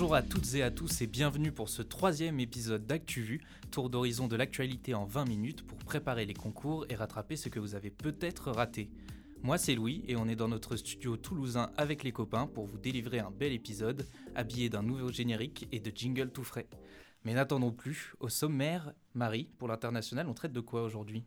Bonjour à toutes et à tous et bienvenue pour ce troisième épisode d'ActuVu, tour d'horizon de l'actualité en 20 minutes pour préparer les concours et rattraper ce que vous avez peut-être raté. Moi c'est Louis et on est dans notre studio toulousain avec les copains pour vous délivrer un bel épisode habillé d'un nouveau générique et de jingle tout frais. Mais n'attendons plus, au sommaire, Marie, pour l'international, on traite de quoi aujourd'hui?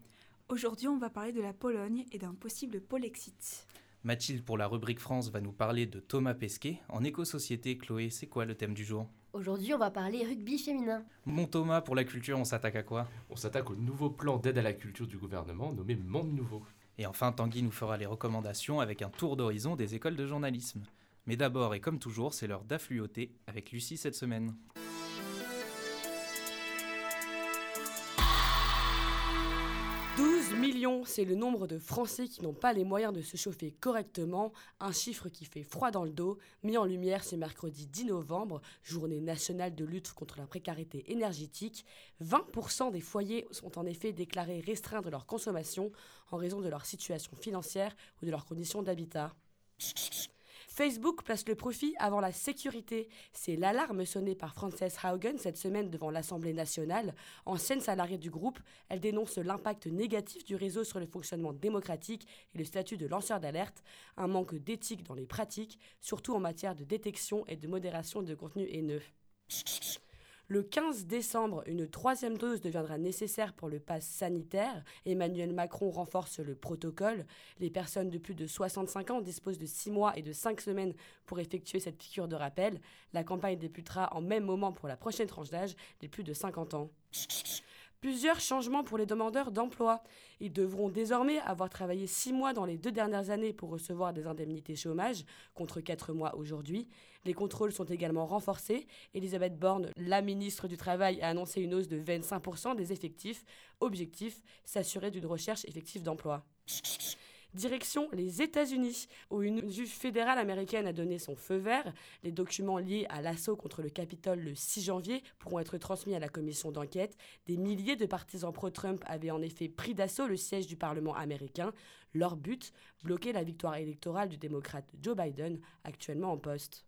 Aujourd'hui, on va parler de la Pologne et d'un possible Polexit. Mathilde, pour la rubrique France, va nous parler de Thomas Pesquet. En éco-société, Chloé, c'est quoi le thème du jour? Aujourd'hui, on va parler rugby féminin. Mon Thomas, pour la culture, on s'attaque à quoi? On s'attaque au nouveau plan d'aide à la culture du gouvernement nommé Monde Nouveau. Et enfin, Tanguy nous fera les recommandations avec un tour d'horizon des écoles de journalisme. Mais d'abord, et comme toujours, c'est l'heure d'affluoter avec Lucie cette semaine. 12 millions, c'est le nombre de Français qui n'ont pas les moyens de se chauffer correctement, un chiffre qui fait froid dans le dos, mis en lumière ce mercredi 10 novembre, journée nationale de lutte contre la précarité énergétique. 20% des foyers sont en effet déclarés restreindre leur consommation en raison de leur situation financière ou de leurs conditions d'habitat. Facebook place le profit avant la sécurité. C'est l'alarme sonnée par Frances Haugen cette semaine devant l'Assemblée nationale. Ancienne salariée du groupe, elle dénonce l'impact négatif du réseau sur le fonctionnement démocratique et le statut de lanceur d'alerte, un manque d'éthique dans les pratiques, surtout en matière de détection et de modération de contenu haineux. Le 15 décembre, une troisième dose deviendra nécessaire pour le pass sanitaire. Emmanuel Macron renforce le protocole. Les personnes de plus de 65 ans disposent de 6 mois et de 5 semaines pour effectuer cette piqûre de rappel. La campagne débutera en même moment pour la prochaine tranche d'âge des plus de 50 ans. Plusieurs changements pour les demandeurs d'emploi. Ils devront désormais avoir travaillé six mois dans les deux dernières années pour recevoir des indemnités chômage, contre quatre mois aujourd'hui. Les contrôles sont également renforcés. Elisabeth Borne, la ministre du Travail, a annoncé une hausse de 25% des effectifs. Objectif, s'assurer d'une recherche effective d'emploi. Direction les États-Unis, où une juge fédérale américaine a donné son feu vert. Les documents liés à l'assaut contre le Capitole le 6 janvier pourront être transmis à la commission d'enquête. Des milliers de partisans pro-Trump avaient en effet pris d'assaut le siège du Parlement américain. Leur but, bloquer la victoire électorale du démocrate Joe Biden, actuellement en poste.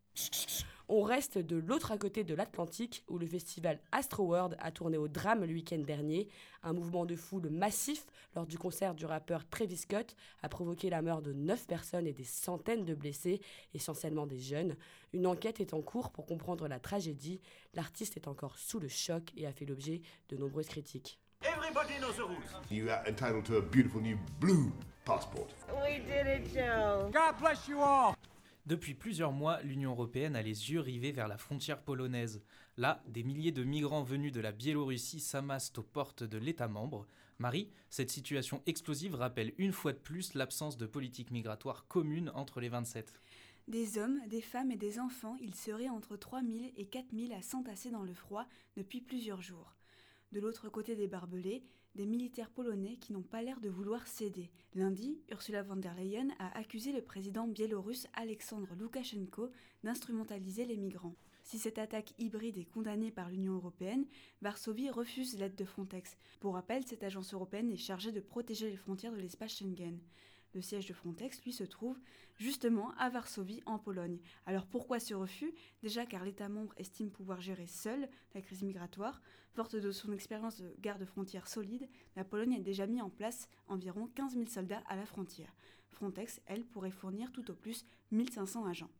On reste de l'autre côté de l'Atlantique où le festival Astroworld a tourné au drame le week-end dernier. Un mouvement de foule massif lors du concert du rappeur Travis Scott a provoqué la mort de 9 personnes et des centaines de blessés, essentiellement des jeunes. Une enquête est en cours pour comprendre la tragédie. L'artiste est encore sous le choc et a fait l'objet de nombreuses critiques. Everybody knows the rules. You are entitled to a beautiful new blue passport. We did it, Joe. God bless you all. Depuis plusieurs mois, l'Union européenne a les yeux rivés vers la frontière polonaise. Là, des milliers de migrants venus de la Biélorussie s'amassent aux portes de l'État membre. Marie, cette situation explosive rappelle une fois de plus l'absence de politique migratoire commune entre les 27. Des hommes, des femmes et des enfants, ils seraient entre 3000 et 4000 à s'entasser dans le froid depuis plusieurs jours. De l'autre côté des barbelés, des militaires polonais qui n'ont pas l'air de vouloir céder. Lundi, Ursula von der Leyen a accusé le président biélorusse Alexandre Loukachenko d'instrumentaliser les migrants. Si cette attaque hybride est condamnée par l'Union européenne, Varsovie refuse l'aide de Frontex. Pour rappel, cette agence européenne est chargée de protéger les frontières de l'espace Schengen. Le siège de Frontex, lui, se trouve justement à Varsovie, en Pologne. Alors pourquoi ce refus? Déjà car l'État membre estime pouvoir gérer seul la crise migratoire. Forte de son expérience de garde-frontière solide, la Pologne a déjà mis en place environ 15 000 soldats à la frontière. Frontex, elle, pourrait fournir tout au plus 1500 agents.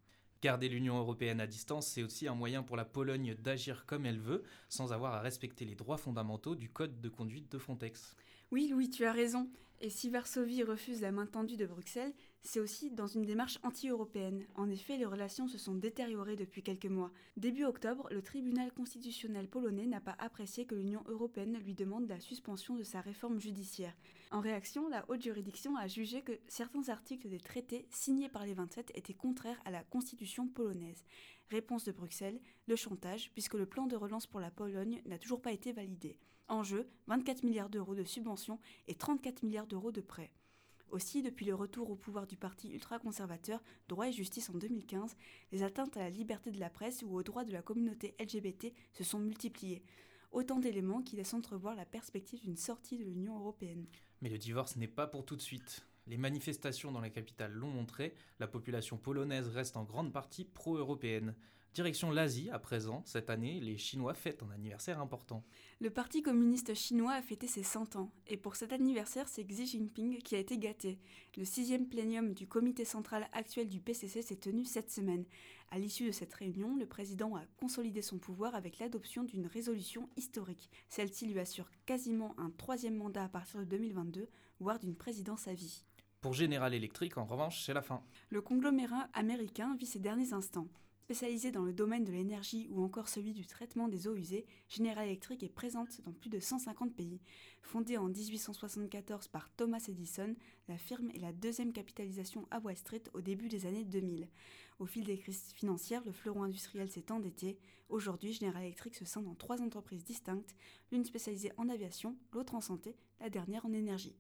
Garder l'Union européenne à distance, c'est aussi un moyen pour la Pologne d'agir comme elle veut, sans avoir à respecter les droits fondamentaux du code de conduite de Frontex. Oui, Louis, tu as raison. Et si Varsovie refuse la main tendue de Bruxelles, c'est aussi dans une démarche anti-européenne. En effet, les relations se sont détériorées depuis quelques mois. Début octobre, le tribunal constitutionnel polonais n'a pas apprécié que l'Union européenne lui demande la suspension de sa réforme judiciaire. En réaction, la haute juridiction a jugé que certains articles des traités signés par les 27 étaient contraires à la constitution polonaise. Réponse de Bruxelles, le chantage, puisque le plan de relance pour la Pologne n'a toujours pas été validé. En jeu, 24 milliards d'euros de subventions et 34 milliards d'euros de prêts. Aussi, depuis le retour au pouvoir du parti ultra-conservateur Droit et Justice en 2015, les atteintes à la liberté de la presse ou aux droits de la communauté LGBT se sont multipliées. Autant d'éléments qui laissent entrevoir la perspective d'une sortie de l'Union européenne. Mais le divorce n'est pas pour tout de suite. Les manifestations dans la capitale l'ont montré, la population polonaise reste en grande partie pro-européenne. Direction l'Asie à présent, cette année, les Chinois fêtent un anniversaire important. Le Parti communiste chinois a fêté ses 100 ans, et pour cet anniversaire, c'est Xi Jinping qui a été gâté. Le sixième plénium du comité central actuel du PCC s'est tenu cette semaine. À l'issue de cette réunion, le président a consolidé son pouvoir avec l'adoption d'une résolution historique. Celle-ci lui assure quasiment un troisième mandat à partir de 2022, voire d'une présidence à vie. Pour General Electric, en revanche, c'est la fin. Le conglomérat américain vit ses derniers instants. Spécialisée dans le domaine de l'énergie ou encore celui du traitement des eaux usées, General Electric est présente dans plus de 150 pays. Fondée en 1874 par Thomas Edison, la firme est la deuxième capitalisation à Wall Street au début des années 2000. Au fil des crises financières, le fleuron industriel s'est endetté. Aujourd'hui, General Electric se scinde en trois entreprises distinctes, l'une spécialisée en aviation, l'autre en santé, la dernière en énergie.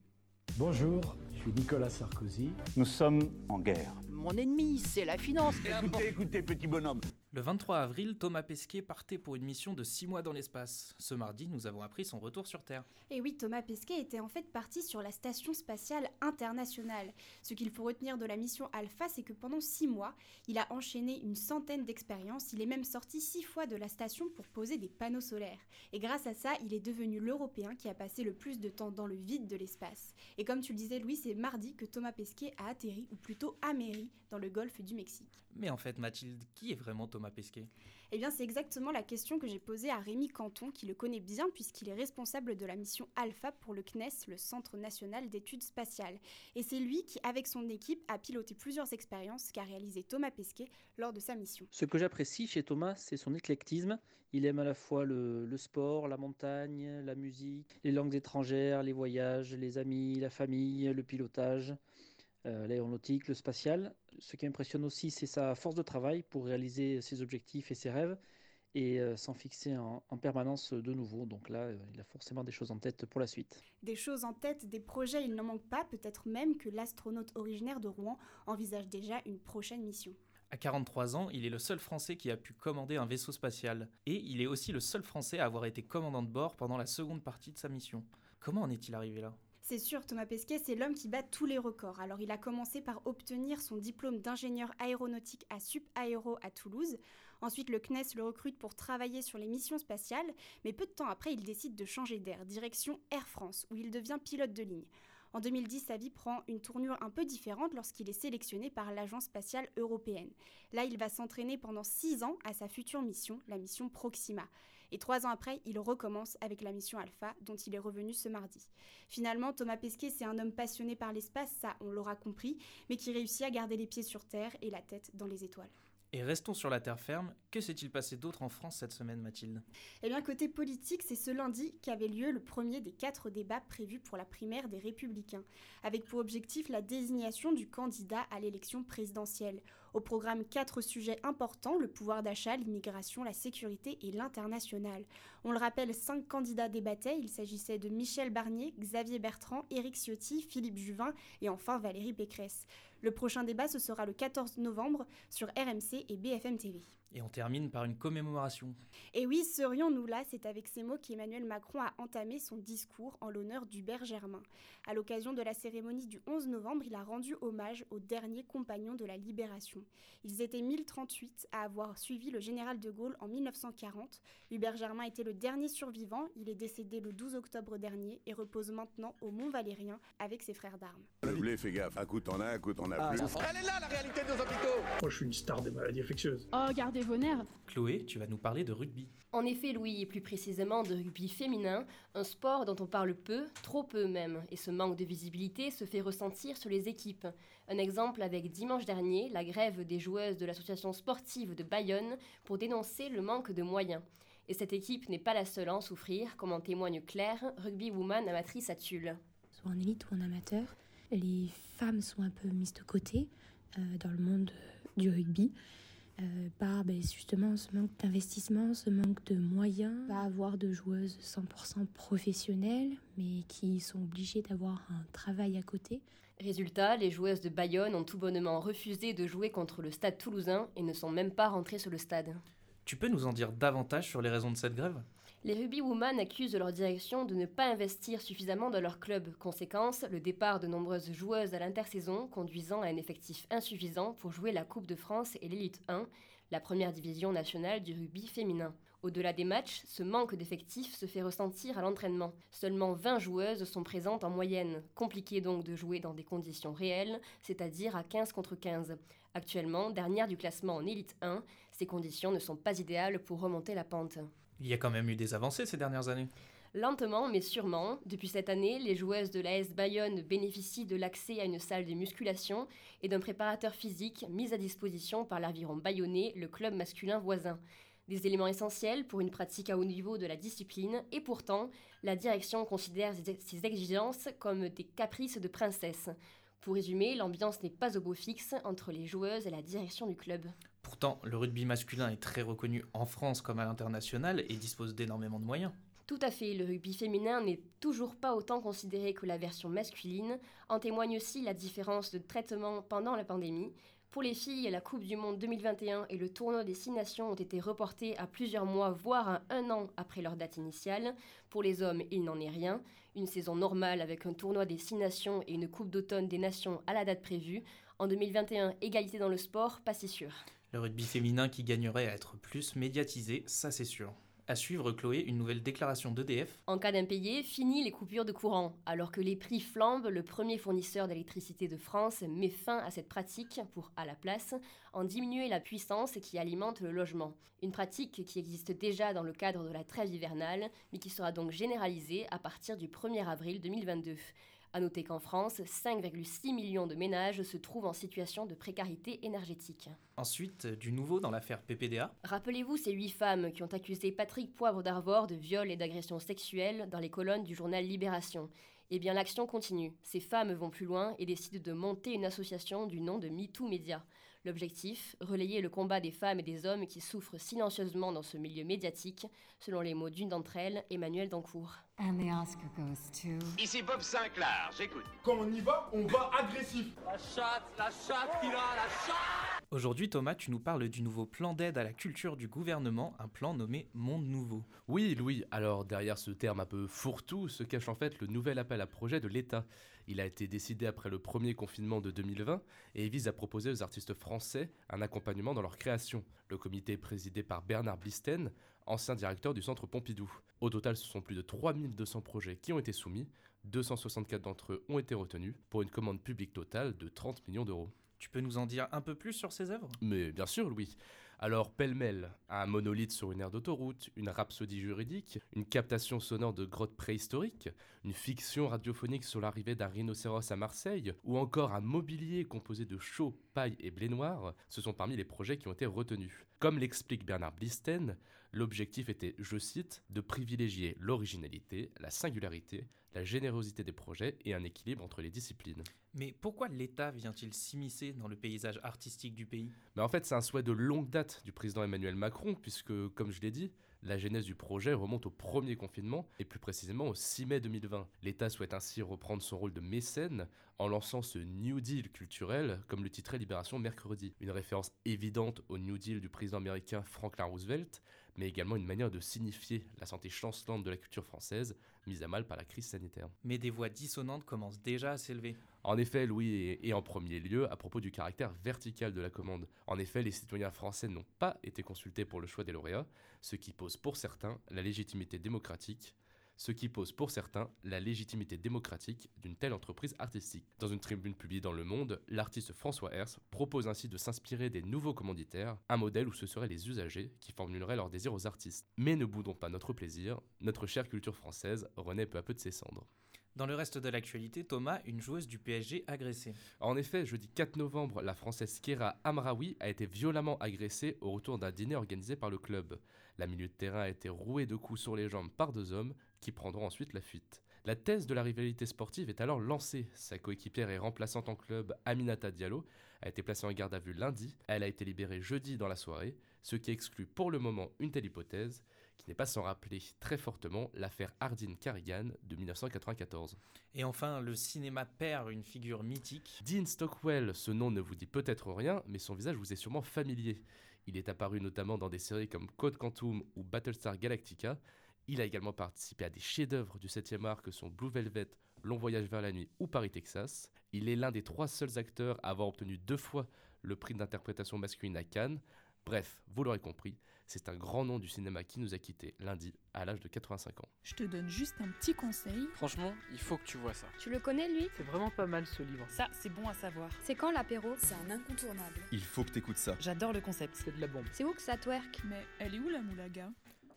Bonjour, je suis Nicolas Sarkozy. Nous sommes en guerre. Mon ennemi, c'est la finance. Écoutez, écoutez, petit bonhomme. Le 23 avril, Thomas Pesquet partait pour une mission de 6 mois dans l'espace. Ce mardi, nous avons appris son retour sur Terre. Et oui, Thomas Pesquet était en fait parti sur la Station spatiale internationale. Ce qu'il faut retenir de la mission Alpha, c'est que pendant 6 mois, il a enchaîné une centaine d'expériences. Il est même sorti 6 fois de la station pour poser des panneaux solaires. Et grâce à ça, il est devenu l'Européen qui a passé le plus de temps dans le vide de l'espace. Et comme tu le disais, Louis, c'est mardi que Thomas Pesquet a atterri, ou plutôt améri, dans le golfe du Mexique. Mais en fait, Mathilde, qui est vraiment Thomas Pesquet? Eh bien, c'est exactement la question que j'ai posée à Rémi Canton, qui le connaît bien puisqu'il est responsable de la mission Alpha pour le CNES, le Centre national d'études spatiales. Et c'est lui qui, avec son équipe, a piloté plusieurs expériences qu'a réalisé Thomas Pesquet lors de sa mission. Ce que j'apprécie chez Thomas, c'est son éclectisme. Il aime à la fois le, le, sport, la montagne, la musique, les langues étrangères, les voyages, les amis, la famille, le pilotage euh, l'aéronautique, le spatial. Ce qui impressionne aussi, c'est sa force de travail pour réaliser ses objectifs et ses rêves et euh, s'en fixer en, en, permanence de nouveau. Donc là, euh, il a forcément des choses en tête pour la suite. Des choses en tête, des projets, il n'en manque pas. Peut-être même que l'astronaute originaire de Rouen envisage déjà une prochaine mission. À 43 ans, il est le seul Français qui a pu commander un vaisseau spatial. Et il est aussi le seul Français à avoir été commandant de bord pendant la seconde partie de sa mission. Comment en est-il arrivé là? C'est sûr, Thomas Pesquet, c'est l'homme qui bat tous les records. Alors, il a commencé par obtenir son diplôme d'ingénieur aéronautique à Sup Aéro à Toulouse. Ensuite, le CNES le recrute pour travailler sur les missions spatiales, mais peu de temps après, il décide de changer d'air, direction Air France, où il devient pilote de ligne. En 2010, sa vie prend une tournure un peu différente lorsqu'il est sélectionné par l'Agence spatiale européenne. Là, il va s'entraîner pendant six ans à sa future mission, la mission Proxima. Et trois ans après, il recommence avec la mission Alpha, dont il est revenu ce mardi. Finalement, Thomas Pesquet, c'est un homme passionné par l'espace, ça on l'aura compris, mais qui réussit à garder les pieds sur Terre et la tête dans les étoiles. Et restons sur la terre ferme. Que s'est-il passé d'autre en France cette semaine, Mathilde? Eh bien, côté politique, c'est ce lundi qu'avait lieu le premier des quatre débats prévus pour la primaire des Républicains, avec pour objectif la désignation du candidat à l'élection présidentielle. Au programme, quatre sujets importants le pouvoir d'achat, l'immigration, la sécurité et l'international. On le rappelle, cinq candidats débattaient. Il s'agissait de Michel Barnier, Xavier Bertrand, Éric Ciotti, Philippe Juvin et enfin Valérie Pécresse. Le prochain débat, ce sera le 14 novembre sur RMC et BFM TV. Et on termine par une commémoration. Et oui, serions-nous là C'est avec ces mots qu'Emmanuel Macron a entamé son discours en l'honneur d'Hubert Germain. À l'occasion de la cérémonie du 11 novembre, il a rendu hommage aux derniers compagnons de la libération. Ils étaient 1038 à avoir suivi le général de Gaulle en 1940. Hubert Germain était le dernier survivant. Il est décédé le 12 octobre dernier et repose maintenant au Mont Valérien avec ses frères d'armes. Le blé, fais gaffe. Un coup t'en as, un coup t'en as Ah, plus. Elle est là la réalité de nos hôpitaux Moi, je suis une star des maladies infectieuses. Oh, gardez Chloé, tu vas nous parler de rugby. En effet, Louis, et plus précisément de rugby féminin, un sport dont on parle peu, trop peu même, et ce manque de visibilité se fait ressentir sur les équipes. Un exemple avec dimanche dernier, la grève des joueuses de l'association sportive de Bayonne pour dénoncer le manque de moyens. Et cette équipe n'est pas la seule à en souffrir, comme en témoigne Claire, rugby woman amatrice à Tulle. Soit en élite ou en amateur, les femmes sont un peu mises de côté euh, dans le monde du rugby. Euh, par ben, justement ce manque d'investissement, ce manque de moyens, pas avoir de joueuses 100% professionnelles, mais qui sont obligées d'avoir un travail à côté. Résultat, les joueuses de Bayonne ont tout bonnement refusé de jouer contre le stade toulousain et ne sont même pas rentrées sur le stade. Tu peux nous en dire davantage sur les raisons de cette grève? Les rugby women accusent leur direction de ne pas investir suffisamment dans leur club. Conséquence, le départ de nombreuses joueuses à l'intersaison, conduisant à un effectif insuffisant pour jouer la Coupe de France et l'élite 1, la première division nationale du rugby féminin. Au-delà des matchs, ce manque d'effectifs se fait ressentir à l'entraînement. Seulement 20 joueuses sont présentes en moyenne. Compliqué donc de jouer dans des conditions réelles, c'est-à-dire à 15 contre 15. Actuellement, dernière du classement en élite 1, ces conditions ne sont pas idéales pour remonter la pente. Il y a quand même eu des avancées ces dernières années. Lentement mais sûrement, depuis cette année, les joueuses de l'AS Bayonne bénéficient de l'accès à une salle de musculation et d'un préparateur physique mis à disposition par l'aviron bayonnais, le club masculin voisin des éléments essentiels pour une pratique à haut niveau de la discipline, et pourtant, la direction considère ces exigences comme des caprices de princesse. Pour résumer, l'ambiance n'est pas au beau fixe entre les joueuses et la direction du club. Pourtant, le rugby masculin est très reconnu en France comme à l'international et dispose d'énormément de moyens. Tout à fait, le rugby féminin n'est toujours pas autant considéré que la version masculine. En témoigne aussi la différence de traitement pendant la pandémie. Pour les filles, la Coupe du Monde 2021 et le tournoi des Six Nations ont été reportés à plusieurs mois, voire à un an après leur date initiale. Pour les hommes, il n'en est rien. Une saison normale avec un tournoi des Six Nations et une Coupe d'automne des Nations à la date prévue. En 2021, égalité dans le sport, pas si sûr. Le rugby féminin qui gagnerait à être plus médiatisé, ça c'est sûr. À suivre, Chloé, une nouvelle déclaration d'EDF. En cas d'impayé, fini les coupures de courant. Alors que les prix flambent, le premier fournisseur d'électricité de France met fin à cette pratique pour, à la place, en diminuer la puissance qui alimente le logement. Une pratique qui existe déjà dans le cadre de la trêve hivernale, mais qui sera donc généralisée à partir du 1er avril 2022. A noter qu'en France, 5,6 millions de ménages se trouvent en situation de précarité énergétique. Ensuite, du nouveau dans l'affaire PPDA. Rappelez-vous ces huit femmes qui ont accusé Patrick Poivre d'Arvor de viol et d'agression sexuelle dans les colonnes du journal Libération. Eh bien, l'action continue. Ces femmes vont plus loin et décident de monter une association du nom de MeToo Media. L'objectif, relayer le combat des femmes et des hommes qui souffrent silencieusement dans ce milieu médiatique, selon les mots d'une d'entre elles, Emmanuel Dancourt. Ici Bob Sinclair, j'écoute. Quand on y va, on va agressif. La chatte, la chatte qui a, la chatte Aujourd'hui, Thomas, tu nous parles du nouveau plan d'aide à la culture du gouvernement, un plan nommé Monde Nouveau. Oui, Louis, alors derrière ce terme un peu fourre-tout se cache en fait le nouvel appel à projet de l'État. Il a été décidé après le premier confinement de 2020 et vise à proposer aux artistes français un accompagnement dans leur création. Le comité est présidé par Bernard Blisten, ancien directeur du Centre Pompidou. Au total, ce sont plus de 3200 projets qui ont été soumis, 264 d'entre eux ont été retenus pour une commande publique totale de 30 millions d'euros. Tu peux nous en dire un peu plus sur ces œuvres? Mais bien sûr, Louis. Alors, pêle-mêle, un monolithe sur une aire d'autoroute, une rhapsodie juridique, une captation sonore de grottes préhistoriques, une fiction radiophonique sur l'arrivée d'un rhinocéros à Marseille, ou encore un mobilier composé de chaux, paille et blé noir, ce sont parmi les projets qui ont été retenus. Comme l'explique Bernard Blisten, l'objectif était, je cite, de privilégier l'originalité, la singularité, la générosité des projets et un équilibre entre les disciplines. Mais pourquoi l'État vient-il s'immiscer dans le paysage artistique du pays? Mais En fait, c'est un souhait de longue date du président Emmanuel Macron, puisque, comme je l'ai dit, la genèse du projet remonte au premier confinement, et plus précisément au 6 mai 2020. L'État souhaite ainsi reprendre son rôle de mécène en lançant ce New Deal culturel, comme le titrait Libération mercredi. Une référence évidente au New Deal du président américain Franklin Roosevelt, mais également une manière de signifier la santé chancelante de la culture française, mise à mal par la crise sanitaire. Mais des voix dissonantes commencent déjà à s'élever. En effet, Louis, et en premier lieu à propos du caractère vertical de la commande. En effet, les citoyens français n'ont pas été consultés pour le choix des lauréats, ce qui pose pour certains la légitimité démocratique ce qui pose pour certains la légitimité démocratique d'une telle entreprise artistique. Dans une tribune publiée dans Le Monde, l'artiste François Hers propose ainsi de s'inspirer des nouveaux commanditaires, un modèle où ce seraient les usagers qui formuleraient leur désir aux artistes. Mais ne boudons pas notre plaisir, notre chère culture française renaît peu à peu de ses cendres. Dans le reste de l'actualité, Thomas, une joueuse du PSG agressée. En effet, jeudi 4 novembre, la française Kera Amraoui a été violemment agressée au retour d'un dîner organisé par le club. La milieu de terrain a été rouée de coups sur les jambes par deux hommes qui prendront ensuite la fuite. La thèse de la rivalité sportive est alors lancée. Sa coéquipière et remplaçante en club, Aminata Diallo, a été placée en garde à vue lundi. Elle a été libérée jeudi dans la soirée, ce qui exclut pour le moment une telle hypothèse, qui n'est pas sans rappeler très fortement l'affaire Hardin Carrigan de 1994. Et enfin, le cinéma perd une figure mythique. Dean Stockwell, ce nom ne vous dit peut-être rien, mais son visage vous est sûrement familier. Il est apparu notamment dans des séries comme Code Quantum ou Battlestar Galactica. Il a également participé à des chefs-d'œuvre du 7e art que sont Blue Velvet, Long Voyage vers la nuit ou Paris, Texas. Il est l'un des trois seuls acteurs à avoir obtenu deux fois le prix d'interprétation masculine à Cannes, Bref, vous l'aurez compris, c'est un grand nom du cinéma qui nous a quittés lundi à l'âge de 85 ans. Je te donne juste un petit conseil. Franchement, il faut que tu vois ça. Tu le connais lui? C'est vraiment pas mal ce livre. Ça, c'est bon à savoir. C'est quand l'apéro? C'est un incontournable. Il faut que t'écoutes ça. J'adore le concept. C'est de la bombe. C'est où que ça twerk? Mais elle est où la moulaga?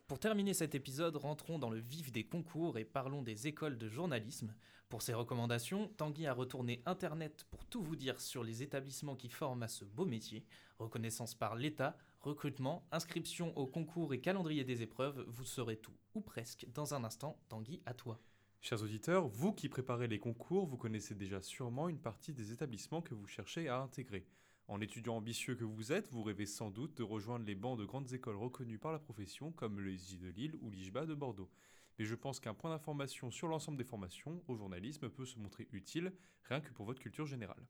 Pour terminer cet épisode, rentrons dans le vif des concours et parlons des écoles de journalisme. Pour ces recommandations, Tanguy a retourné Internet pour tout vous dire sur les établissements qui forment à ce beau métier. Reconnaissance par l'État, recrutement, inscription au concours et calendrier des épreuves, vous saurez tout, ou presque, dans un instant. Tanguy, à toi. Chers auditeurs, vous qui préparez les concours, vous connaissez déjà sûrement une partie des établissements que vous cherchez à intégrer. En étudiant ambitieux que vous êtes, vous rêvez sans doute de rejoindre les bancs de grandes écoles reconnues par la profession comme le SJ de Lille ou l'IJBA de Bordeaux. Mais je pense qu'un point d'information sur l'ensemble des formations au journalisme peut se montrer utile, rien que pour votre culture générale.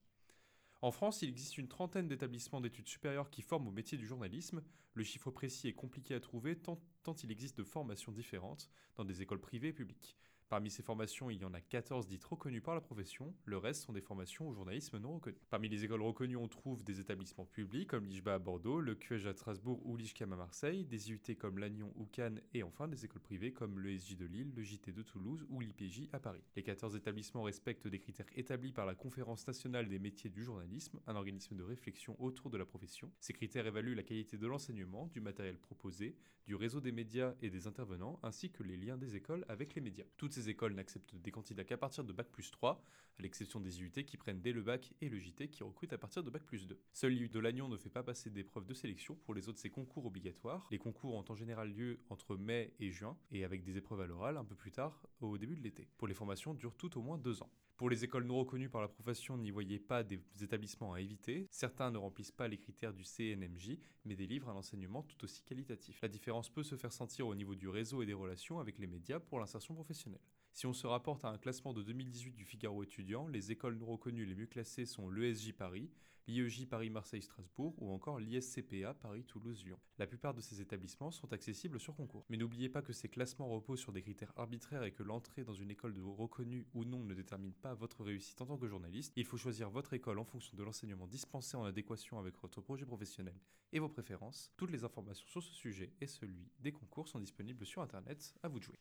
En France, il existe une trentaine d'établissements d'études supérieures qui forment au métier du journalisme. Le chiffre précis est compliqué à trouver tant il existe de formations différentes dans des écoles privées et publiques. Parmi ces formations, il y en a 14 dites reconnues par la profession, le reste sont des formations au journalisme non reconnues. Parmi les écoles reconnues, on trouve des établissements publics comme l'IJBA à Bordeaux, le QEJ à Strasbourg ou l'IJCAM à Marseille, des IUT comme Lannion ou Cannes et enfin des écoles privées comme le SJ de Lille, le JT de Toulouse ou l'IPJ à Paris. Les 14 établissements respectent des critères établis par la Conférence nationale des métiers du journalisme, un organisme de réflexion autour de la profession. Ces critères évaluent la qualité de l'enseignement, du matériel proposé, du réseau des médias et des intervenants, ainsi que les liens des écoles avec les médias. Écoles n'acceptent des candidats qu'à partir de Bac plus 3, à l'exception des IUT qui prennent dès le Bac et le JT qui recrutent à partir de Bac plus 2. Seul l'IUT de Lannion ne fait pas passer d'épreuves de sélection, pour les autres c'est concours obligatoire. Les concours ont en général lieu entre mai et juin, et avec des épreuves à l'oral un peu plus tard, au début de l'été. Pour les formations durent toutes au moins deux ans. Pour les écoles non reconnues par la profession, n'y voyez pas des établissements à éviter. Certains ne remplissent pas les critères du CNMJ, mais délivrent un enseignement tout aussi qualitatif. La différence peut se faire sentir au niveau du réseau et des relations avec les médias pour l'insertion professionnelle. Si on se rapporte à un classement de 2018 du Figaro étudiant, les écoles reconnues les mieux classées sont l'ESJ Paris, l'IEJ Paris-Marseille-Strasbourg ou encore l'ISCPA Paris-Toulouse-Lyon. La plupart de ces établissements sont accessibles sur concours. Mais n'oubliez pas que ces classements reposent sur des critères arbitraires et que l'entrée dans une école de reconnue ou non ne détermine pas votre réussite en tant que journaliste. Il faut choisir votre école en fonction de l'enseignement dispensé en adéquation avec votre projet professionnel et vos préférences. Toutes les informations sur ce sujet et celui des concours sont disponibles sur internet. À vous de jouer.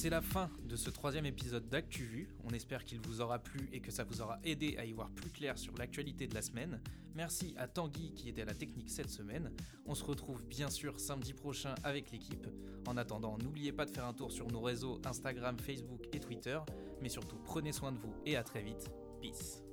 C'est la fin de ce troisième épisode d'ActuVu. On espère qu'il vous aura plu et que ça vous aura aidé à y voir plus clair sur l'actualité de la semaine. Merci à Tanguy qui était à la technique cette semaine. On se retrouve bien sûr samedi prochain avec l'équipe. En attendant, n'oubliez pas de faire un tour sur nos réseaux Instagram, Facebook et Twitter. Mais surtout, prenez soin de vous et à très vite. Peace.